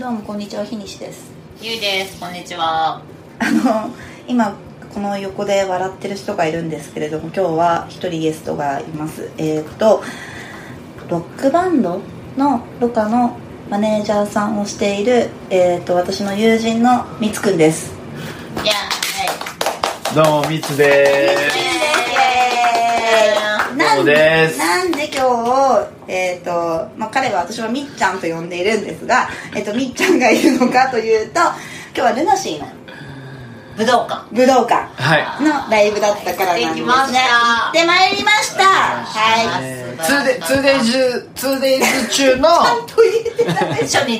どうもこんにちは日西です。ゆいです。こんにちは。あの今この横で笑ってる人がいるんですけれども今日は一人ゲストがいます。えっ、とロックバンドのロカのマネージャーさんをしている、えー、と私の友人のみつくんです。いやどうもみつでなんどうもです。なんで今日、えーとまあ、彼は私はみっちゃんと呼んでいるんですが、えー、とみっちゃんがいるのかというと今日はルナシーの武道館。武道館はい。のライブだったからなんですね。行ってきました。行ってまいりました。はいえーツーデツーデイズツーデイズ中のちゃんと言えてない初日。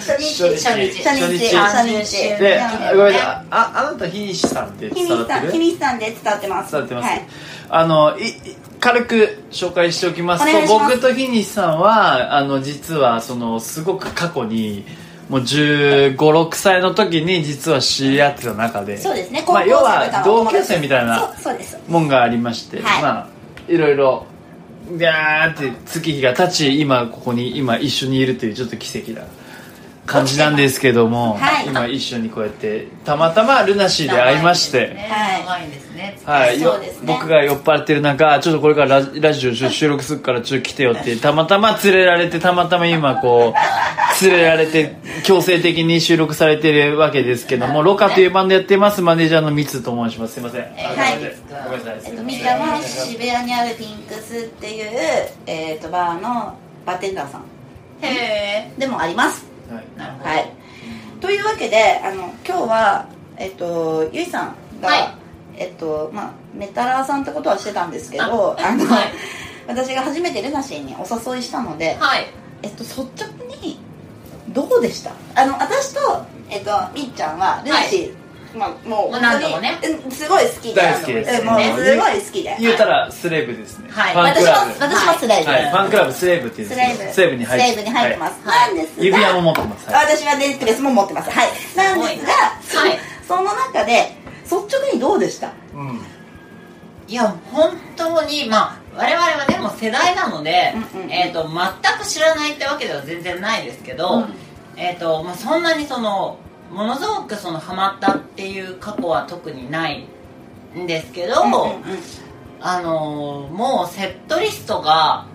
初日。初日。初日。初初日。でごめんなさい。ねああなた日西さんってひみ伝わってる？さんひみさんで伝わってます。伝わってます、はいあのいい軽く紹介しておきますと僕と日西さんはあの実はそのすごく過去にもう1 5 6歳の時に実は知り合ってた中でそうですねまあ、要高校生とかは同級生みたいなもんがありまして、はい。まあいろいろガーって月日が経ち今ここに今一緒にいるというちょっと奇跡な感じなんですけども、はい。今一緒にこうやってたまたまルナシーで会いまして、はい。僕が酔っ払ってる中ちょっとこれからララジオ収録するからちょっと来てよって たまたま連れられてたまたま今こう連れられて強制的に収録されてるわけですけどもロカというバンドやってますマネージャーのミツと申します。すいません、はい。ごめんなさい。えっと、みーちゃんは渋谷にあるピンクスっていう、えっとバーのバーテンダーさん。へえでもありますはい。というわけであの今日はえっとゆいさんが、はい。えっとまあメタラーさんってことはしてたんですけどああの、はい。私が初めてルナシーにお誘いしたので、はい。えっと率直にどうでした？あの私とえっとみっちゃんはルナシー、まあ、もうもう何度もね。うんすごい好きで。大好きです。うんもうすごい好きで。言うたらスレーブですね、はい。ファンク私もラブ私もスレイブ、はい、ファンクラブスレーブっていうんですけどスレイブ。スレーブに入って。スレイブに入ってます、はい。なんですが。指輪も持ってます、はい。私はネックレスも持ってます。はい。なんですがはいそその中で率直にどうでした？うん。いや本当にまあ我々はでも世代なので、うんうんうん。えー、と全く知らないってわけでは全然ないですけど、うん。えーとまあ、そんなにそのものすごくそのハマったっていう過去は特にないんですけど、うんうんうん。あのーもうセットリストが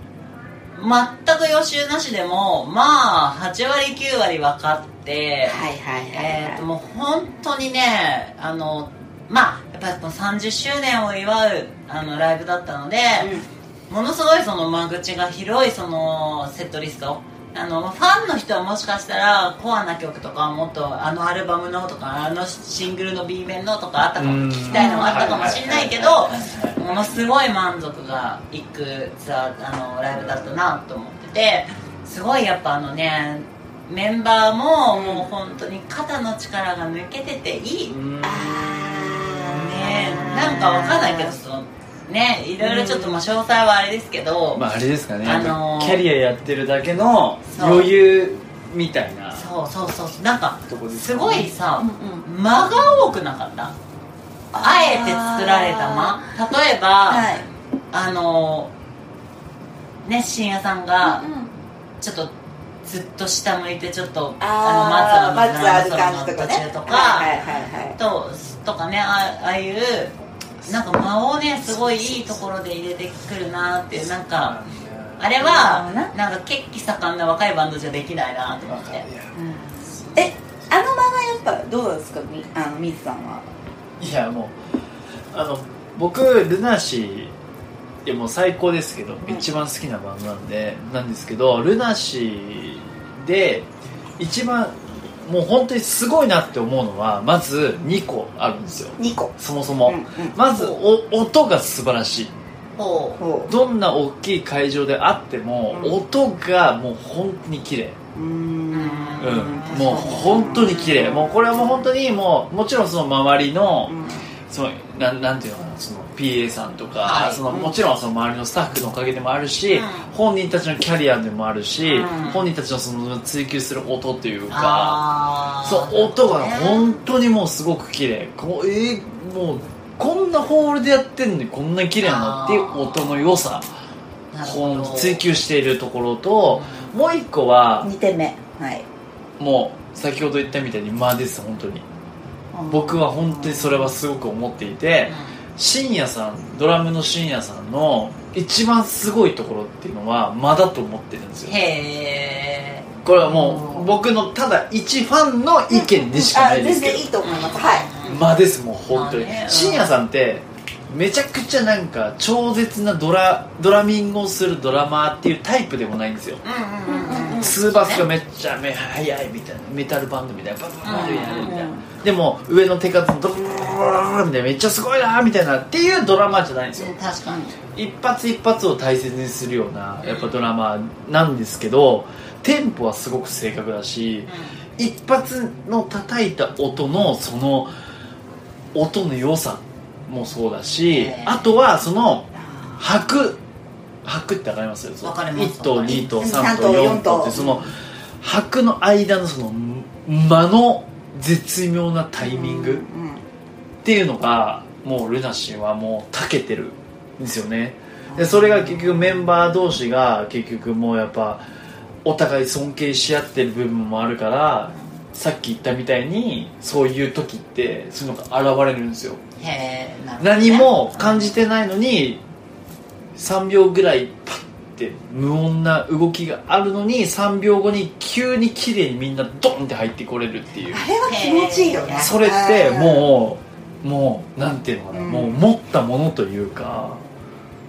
全く予習なしでもまあ8割9割分かって、はいはいはいはい。えー、ともう本当にねあのまあやっぱりこの30周年を祝うあのライブだったので、ものすごいその間口が広いそのセットリストあのファンの人はもしかしたらコアな曲とかもっとあのアルバムのとかあのシングルの B 面のとかあったかもうん。聞きたいのがあったかもしれないけどものすごい満足がいくツアーあのライブだったなと思っててすごいやっぱあのねメンバーももう本当に肩の力が抜けてていい、うん。ねなんかわかんないけどそのねいろいろちょっとまあ詳細はあれですけど、まああれですかね、あのーキャリアやってるだけの余裕みたいな。そうそうそうそう。なんかとこですすごいさ、うんうん。間が多くなかった？あえて作られた間？例えば、はい。あのね深夜さんがうんうん。ちょっとずっと下向いてちょっとあーあの松ある感じとかね途中とか、はいはいはいはい。ととかねあああいうなんか間をねすごいいいところで入れてくるなっていうなんかあれはな？んか血気盛んな若いバンドじゃできないなと思って。えあのままやっぱどうですか？みあのミスさんは。いやもうあの僕ルナシーいやもう最高ですけど、ん。一番好きなバンドなんでなんですけどルナシーで一番もう本当にすごいなって思うのはまず2個あるんですよ。2個。そもそも、うんうん。まずお音が素晴らしい。ほほどんな大きい会場であっても、うん。音がもう本当に綺麗。うんうん、うん。もう本当に綺麗。もうこれはもう本当にもうもちろんその周りの、うん。そのなんなんていうのかな。その PA さんとか、はい。そのもちろんその周りのスタッフのおかげでもあるし、うん。本人たちのキャリアでもあるし、うん。本人たちのその追求する音といううかそう音がね本当にもうすごく綺麗。こうえーもうこんなホールでやってんのにこんなに綺麗なのっていう音の良さ。なるほど。ほん追求しているところと、もう一個は2点目。はい。もう先ほど言ったみたいに間です本当に。僕は本当にそれはすごく思っていて深夜さんドラムの深夜さんの一番すごいところっていうのは間だと思ってるんですよ。へえこれはもう僕のただ一ファンの意見でしかあないですけど。全然いいと思います。はい。間ですもう本当に。深夜さんってめちゃくちゃなんか超絶なドラドラミングをするドラマーっていうタイプでもないんですよ。うんうんうんうんツーバスがめっちゃめ速いみたいなメタルバンドみたいなバンバンバやるみたいな。うんでも上の手数ドブブブブブみたいなめっちゃすごいなみたいなっていうドラマーじゃないんですよ。うん確かに。一発一発を大切にするようなやっぱドラマなんですけどテンポはすごく正確だし一発の叩いた音のその音の良さもそうだしえーあとはその拍拍ってわかりますわかります1と2と3三とと4 4ととってその拍の間のその間の絶妙なタイミングうんっていうのがもうルナシーはもう長けてるんですよね。でそれが結局メンバー同士が結局もうやっぱお互い尊敬し合ってる部分もあるからさっき言ったみたいにそういう時ってそういうのが現れるんですよ。ね。何も感じてないのに3秒ぐらいパッて無音な動きがあるのに3秒後に急に綺麗にみんなドンって入ってこれるっていう。あれは気持ちいいよね。それってもうもうなんていうのかな、うん。もう持ったものというか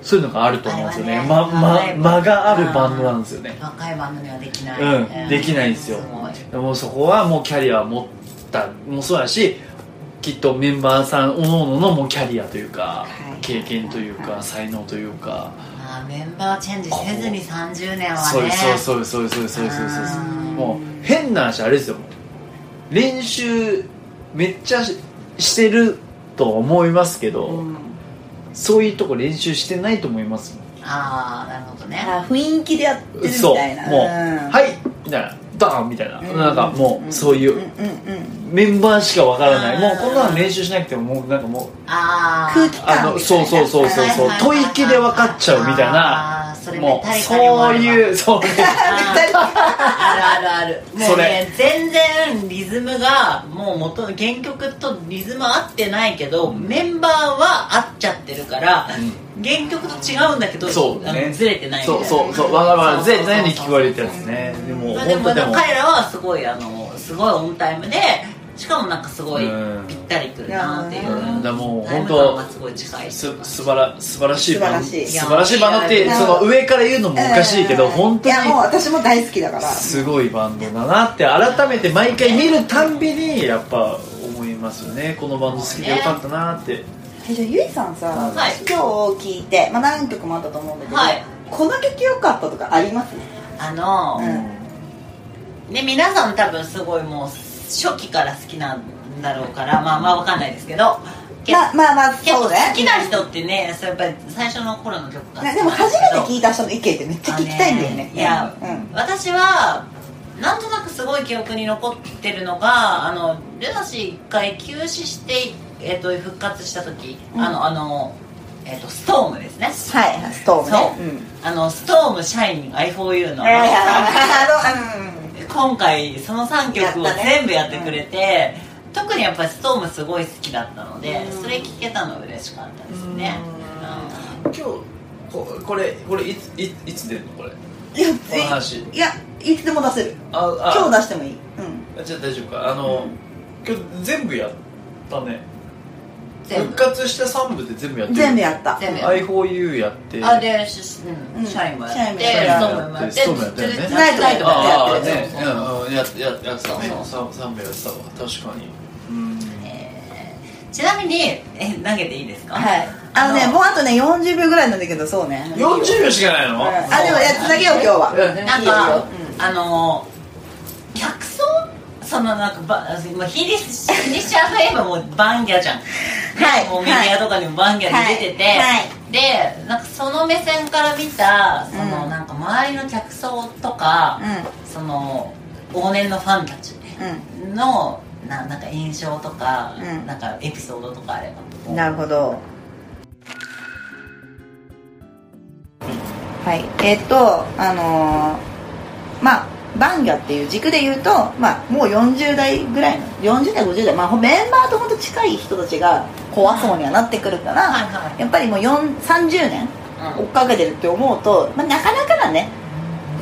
そういうのがあると思うんですよね。あれまま間があるバンドなんですよね。若いバンドにはできない、うんできないんですよ。すごい。でもそこはもうキャリアを持ったもそうだしきっとメンバーさんおのおののもうキャリアというか、はい。経験というか、はい才能というか、あーメンバーチェンジせずに30年はね。そうですそうですそうですそうですそうですそうもう変な話あれですよ。練習めっちゃししてると思いますけど、うん。そういうとこ練習してないと思いますああなるほどね。あ雰囲気でやってるみそうたいな。もう、ん。はいみたいな。ドーンみたいな、うん。なんかもうそういう、うんうんうんメンバーしかわからない。もうこんなの練習しなくてももうなんかもうああ空気あのそうそうそうそうそう吐息で分かっちゃうみたいなそれもうそういうそう。ね あるあるある。もそうれ。ね全然リズムがもう元原曲とリズム合ってないけど、メンバーは合っちゃってるから、原曲と違うんだけどそうね。ずれてないみたいな。そうそうそうわかるわかる。そうそうに聞こえるってやつね。でもまあでも本当でも彼らはすごいあのすごいオンタイムでしかもなんかすごいうん。ぴったりくるなっていう。うん。でもタイム本当すごい近いす素晴ら素晴らしいバンド素晴らしい。素晴らしいバンドってその上から言うのもおかしいけどうん。本当いやもうに私も大好きだから。すごいバンドだなって改めて毎回見るたんびにやっぱ思いますよね。このバンド好きでよかったなって。えじゃあゆいさんさ、はい。今日聞いて、まあ、何曲もあったと思うんだけど、はい。この曲良かったとかあります？あの、うん。ね皆さん多分すごいもう初期から好きなんだろうからまあまあわかんないですけど。けまあまあまあ結構そうね。好きな人ってねやっぱり最初の頃の曲がでも初めて聞いた人の意見ってめっちゃ聞きたいんだよね。いや、うん私はなんとなくすごい記憶に残ってるのがあのルナシー一回休止して、えっと復活した時、うん。あのあの、えっとストームですね。はいはいストームね。そう。うん。あのストームシャイニング I4U の。いやいやあのうん今回その3曲を全部やってくれて、特にやっぱりストームすごい好きだったので、うん。それ聞けたの嬉しかったですね。今日ここれこれいついいつ出るのこれ？いやいやいつでも出せる。ああ。今日出してもいい。うん。じゃあ大丈夫か。あの、うん。今日全部やったね全部。復活した3部で全部やってる全部やった。全部 i4u やって。あでし、うんうんシャインもやシャインってもやってストームもやってストームやったよね。でナイトナイトもああやってねそうそううんうんやってややってたねそう3部やってたわ。確かに。うん。え。ーちなみにえ投げていいですか？はい。あのねもうあとね40秒ぐらいなんだけどそうね。40秒しかないの、うんあでもやつだけよ今日は。うんなんか、うんあのそのなんかばまあヒリシャーといえばもうバンギャじゃん。はいもうメディアとかにもバンギャで出てて、はい。はいでなんかその目線から見たその、うん。なんか周りの客層とか、うその往年のファンたちん。のななんか印象とか、うん。なんかエピソードとかあれば。うんなるほど。はい。えっとあのーまあバンギャっていう軸で言うと、まあ、もう40代ぐらいの40代50代、まあ、メンバーと本当近い人たちが怖そうにはなってくるから、はいはい。やっぱりもう4 30年追っかけてるって思うと、まあ、なかなかなね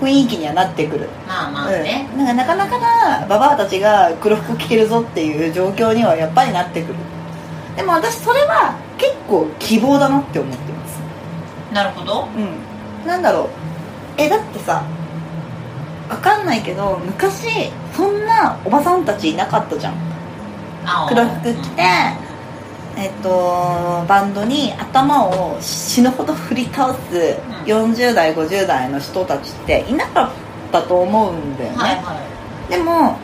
雰囲気にはなってくる、まあまあね、うん、なんかなかなかなババアたちが黒服着てるぞっていう状況にはやっぱりなってくる。でも私それは結構希望だなって思ってます。なるほど。うん。なんだろう。えだってさわかんないけど昔そんなおばさんたちいなかったじゃん。あ黒服着てえっとバンドに頭を死ぬほど振り倒す40代50代の人たちっていなかったと思うんだよね、はいはでも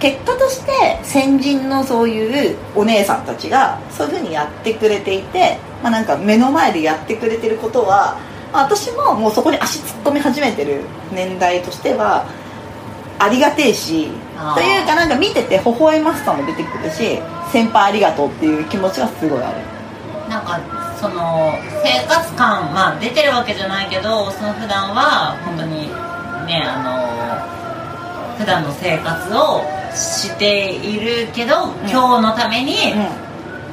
結果として先人のそういうお姉さんたちがそういうふうにやってくれていて、まあ、なんか目の前でやってくれてることはまあ私ももうそこに足突っ込み始めてる年代としてはありがてえしというかなんか見てて微笑ましさも出てくるし先輩ありがとうっていう気持ちがすごいある。いなんかその生活感まあ出てるわけじゃないけどその普段は本当にねあの普段の生活をしているけど、今日のためにうん。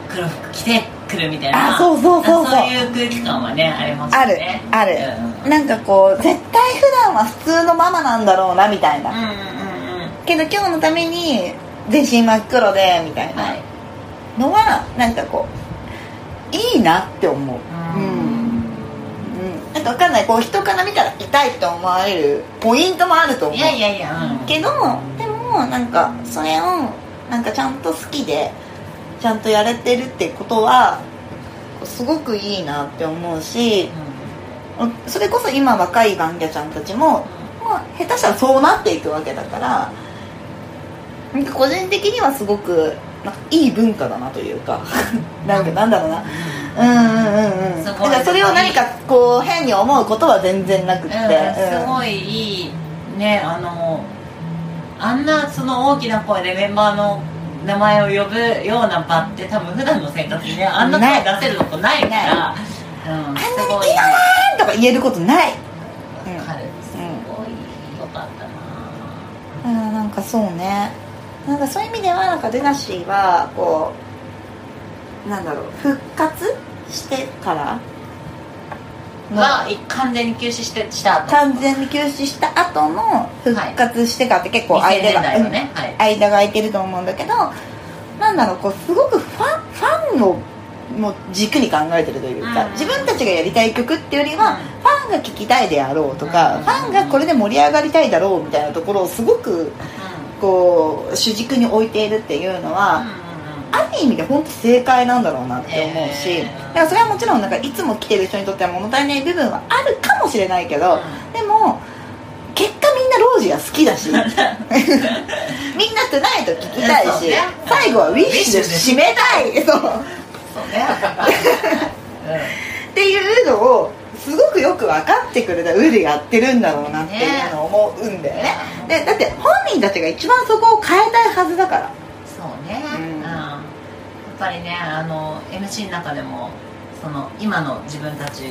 黒服着てくるみたいな。あそうそうそうそう。そういう空気感はねありますよあるねある。うん。なんかこう絶対普段は普通のママなんだろうなみたいな。うんうんうんうん。けど今日のために全身真っ黒でみたいな。はい。のはなんかこういいなって思う。ううん。ん、うん、なんか分かんない。こう人から見たら痛いって思われるポイントもあると思う。いやいやいや、うん、けどでもなんかそれをなんかちゃんと好きでちゃんとやれてるってことはすごくいいなって思うしそれこそ今若いバンギャちゃんたちもまあ、下手したらそうなっていくわけだからなんか個人的にはすごくなんかいい文化だなというか なんかなんだろうな。うんうんうんうん。だからそれを何かこう変に思うことは全然なくって、うん、すごいいい。ねあのあんなその大きな声でメンバーの名前を呼ぶような場って多分普段の生活にねあんな声出せるとこないから、うん、あんなにキラーンとか言えることない。うん。わかるすごいよかったな。うんなんかそうね。なんかそういう意味ではなんかデナシーはこうなんだろう復活してからの。は完全に休止してした後。完全に休止した後の復活してからって結構間2000年が、代のね、はい、間が空いてると思うんだけどなんだろうこうすごくファンファンのもう軸に考えてるというか、うん。自分たちがやりたい曲っていうよりは、うん。ファンが聴きたいであろうとか、うん。ファンがこれで盛り上がりたいだろうみたいなところをすごくこう主軸に置いているっていうのは、ある意味で本当正解なんだろうなって思うし、だからそれはもちろんなんかいつも来てる人にとっては物足りない部分はあるかもしれないけど、うでも結果みんなロージが好きだし。みんなトゥナイト聞きたいし、最後はウィッシュで締めたい。そう。っていうのをすごくよく分かってくれた上でやってるんだろうなっていうのを思うんだよね。でだって本人たちが一番そこを変えたいはずだから。そうね、ううんぱりねあの MC の中でもその今の自分たち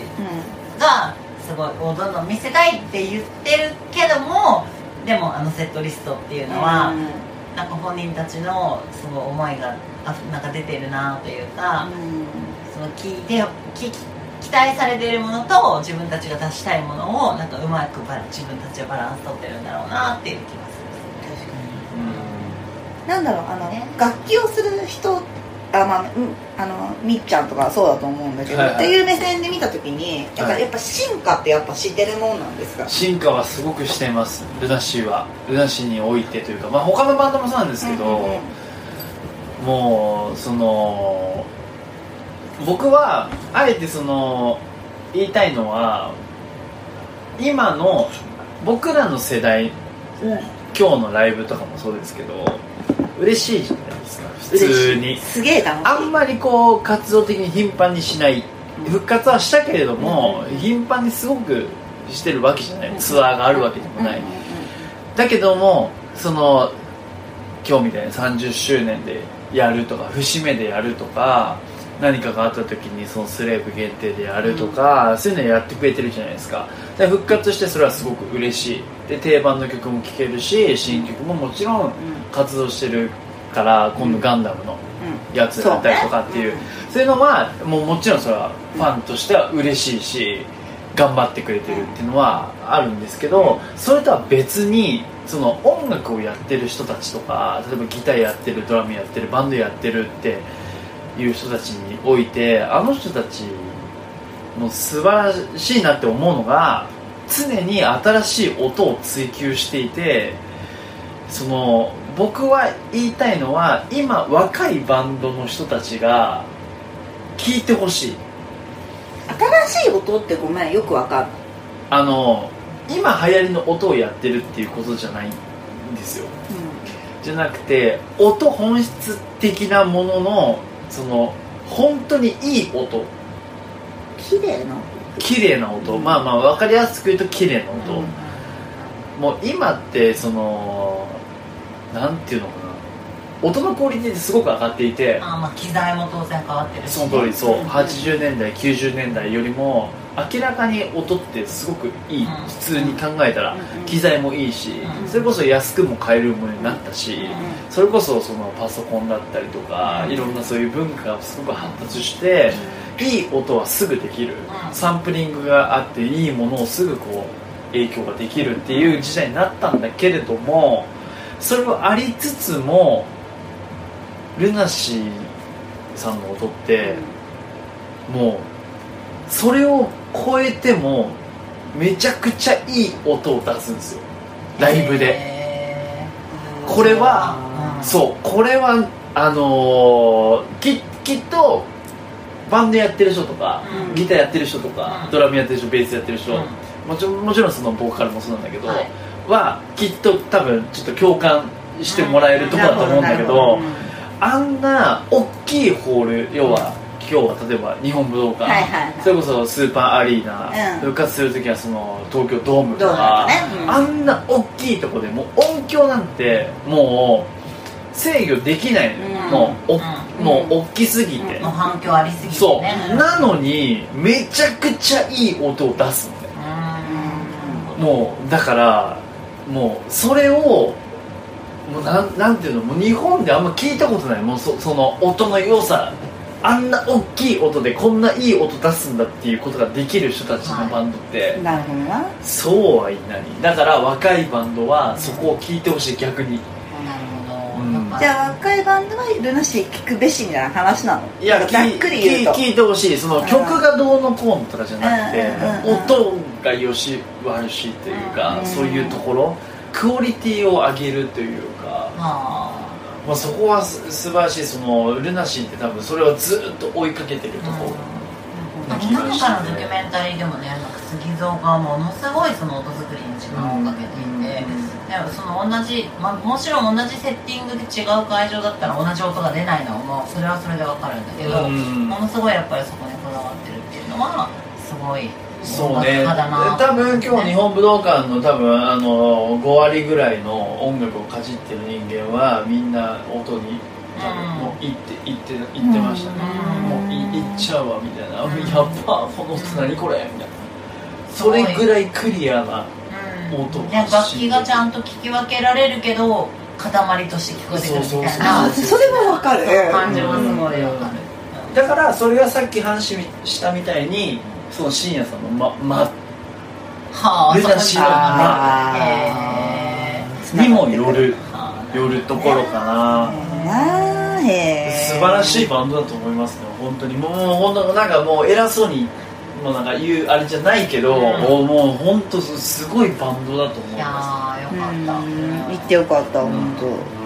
がすごいをどんどん見せたいって言ってるけどもでもあのセットリストっていうのは、うん。なんか本人たちのすごい思いがあなんか出てるなというか、その聞いて聞き期待されているものと自分たちが出したいものをなんかうまく自分たちはバランス取ってるんだろうなっていう気がする。なんだろうあの、ね。楽器をする人あまあ、うん、あのみっちゃんとかはそうだと思うんだけど、はいはいっていう目線で見た時にやっぱ,、はいやっぱ進化ってやっぱ知ってるもんなんですか？進化はすごくしています。ルナシーは。ルナシーにおいてというか、まあ、他のバンドもそうなんですけど、うんうんうん。もうその僕はあえてその言いたいのは今の僕らの世代今日のライブとかもそうですけど嬉しいじゃないですか。普通に。すげえ楽しい。あんまりこう活動的に頻繁にしない。復活はしたけれども、頻繁にすごくしてるわけじゃない。ツアーがあるわけでもない、うんうんうんだけどもその今日みたいに30周年でやるとか節目でやるとか何かがあった時にそのスレーブ限定でやるとか、そういうのやってくれてるじゃないですか。で復活してそれはすごく嬉しい。で定番の曲も聴けるし新曲ももちろん活動してるから今度ガンダムのやつだったりとかっていう,、そういうのはもうもちろんそれはファンとしては嬉しいし頑張ってくれてるっていうのはあるんですけどそれとは別にその音楽をやってる人たちとか例えばギターやってるドラムやってるバンドやってるっていう人たちにおいてあの人たちの素晴らしいなって思うのが常に新しい音を追求していてその僕は言いたいのは今若いバンドの人たちが聴いてほしい。新しい音ってごめんよくわかんない。あの今流行りの音をやってるっていうことじゃないんですよ。じゃなくて音本質的なもののその本当にいい音。綺麗な綺麗な音、まあまあ分かりやすく言うと綺麗な音、もう今ってそのなんていうのかな。音のクオリティってすごく上がっていて。あまあ機材も当然変わってるし、その通りそう、うん。80年代90年代よりも明らかに音ってすごくいい、うん。普通に考えたら、うん。機材もいいし、うん。それこそ安くも買えるものになったし、うん。それこそそのパソコンだったりとか、うん。いろんなそういう文化がすごく発達して、いい音はすぐできる、うん。サンプリングがあっていいものをすぐこう影響ができるっていう時代になったんだけれどもそれはありつつもルナシーさんの音って、もうそれを超えてもめちゃくちゃいい音を出すんですよ。ライブで、へこれはうん。そうこれはあのーききっとバンドやってる人とか、うん。ギターやってる人とか、うん。ドラムやってる人ベースやってる人、うん。もちろんもちろんそのボーカルもそうなんだけど、はいはきっと多分ちょっと共感してもらえるところだと思うんだけど、あんな大きいホール要は今日は例えば日本武道館、それこそスーパーアリーナ、うん。復活する時はその東京ドームとか、あんな大きいとこでもう音響なんてもう制御できないもうお、うん。もう大きすぎて、もう反響ありすぎてそう、ねなのにめちゃくちゃいい音を出すもうだからもうそれをもうなんなんていうのもう日本であんま聞いたことない。もうそその音の良さ。あんな大きい音でこんないい音出すんだっていうことができる人たちのバンドって、なるほどな。そうはいない。だから若いバンドはそこを聞いてほしい逆に。なるほど、うん。じゃあ若いバンドはルナシー聞くべしみたいな話なの？いやざっくり言うと。聞聞いてほしい。そのうん曲がどうのこうのとかじゃなくて、うんうんうん。音がよし悪しというか、うん。そういうところクオリティを上げるというか、ままあ、そこはす素晴らしいそのルナシーって多分それをずっと追いかけてるとあ、ころ、うん、何度かのドキュメンタリーでもねなんか杉蔵がものすごいその音作りに時間をかけていて、でもその同じ、まあ、もちろん同じセッティングで違う会場だったら同じ音が出ないのはもうそれはそれでわかるんだけど、うん。ものすごいやっぱりそこにこだわってるっていうのはすごいそうね。多分今日日本武道館の多分あの5割ぐらいの音楽をかじってる人間はみんな音に多分もういっていっていってましたね、うん。もういいっちゃうわみたいな、やっぱこの音何これみたいな。それぐらいクリアなうん。音ね楽器がちゃんと聞き分けられるけど塊として聞こえてくるみたいな。あそれはわかる。感じはすごいわかる、だからそれがさっき話したみたいにその深夜さんのま、ま、はあルナシーのあへー。にもよる。はよるところかな。素晴らしいバンドだと思いますね。本当に。もう本当なんかもう偉そうにもうなんか言うあれじゃないけど、うん。もうもう本当すごいバンドだと思いいやまーよかった、うん。行ってよかった本当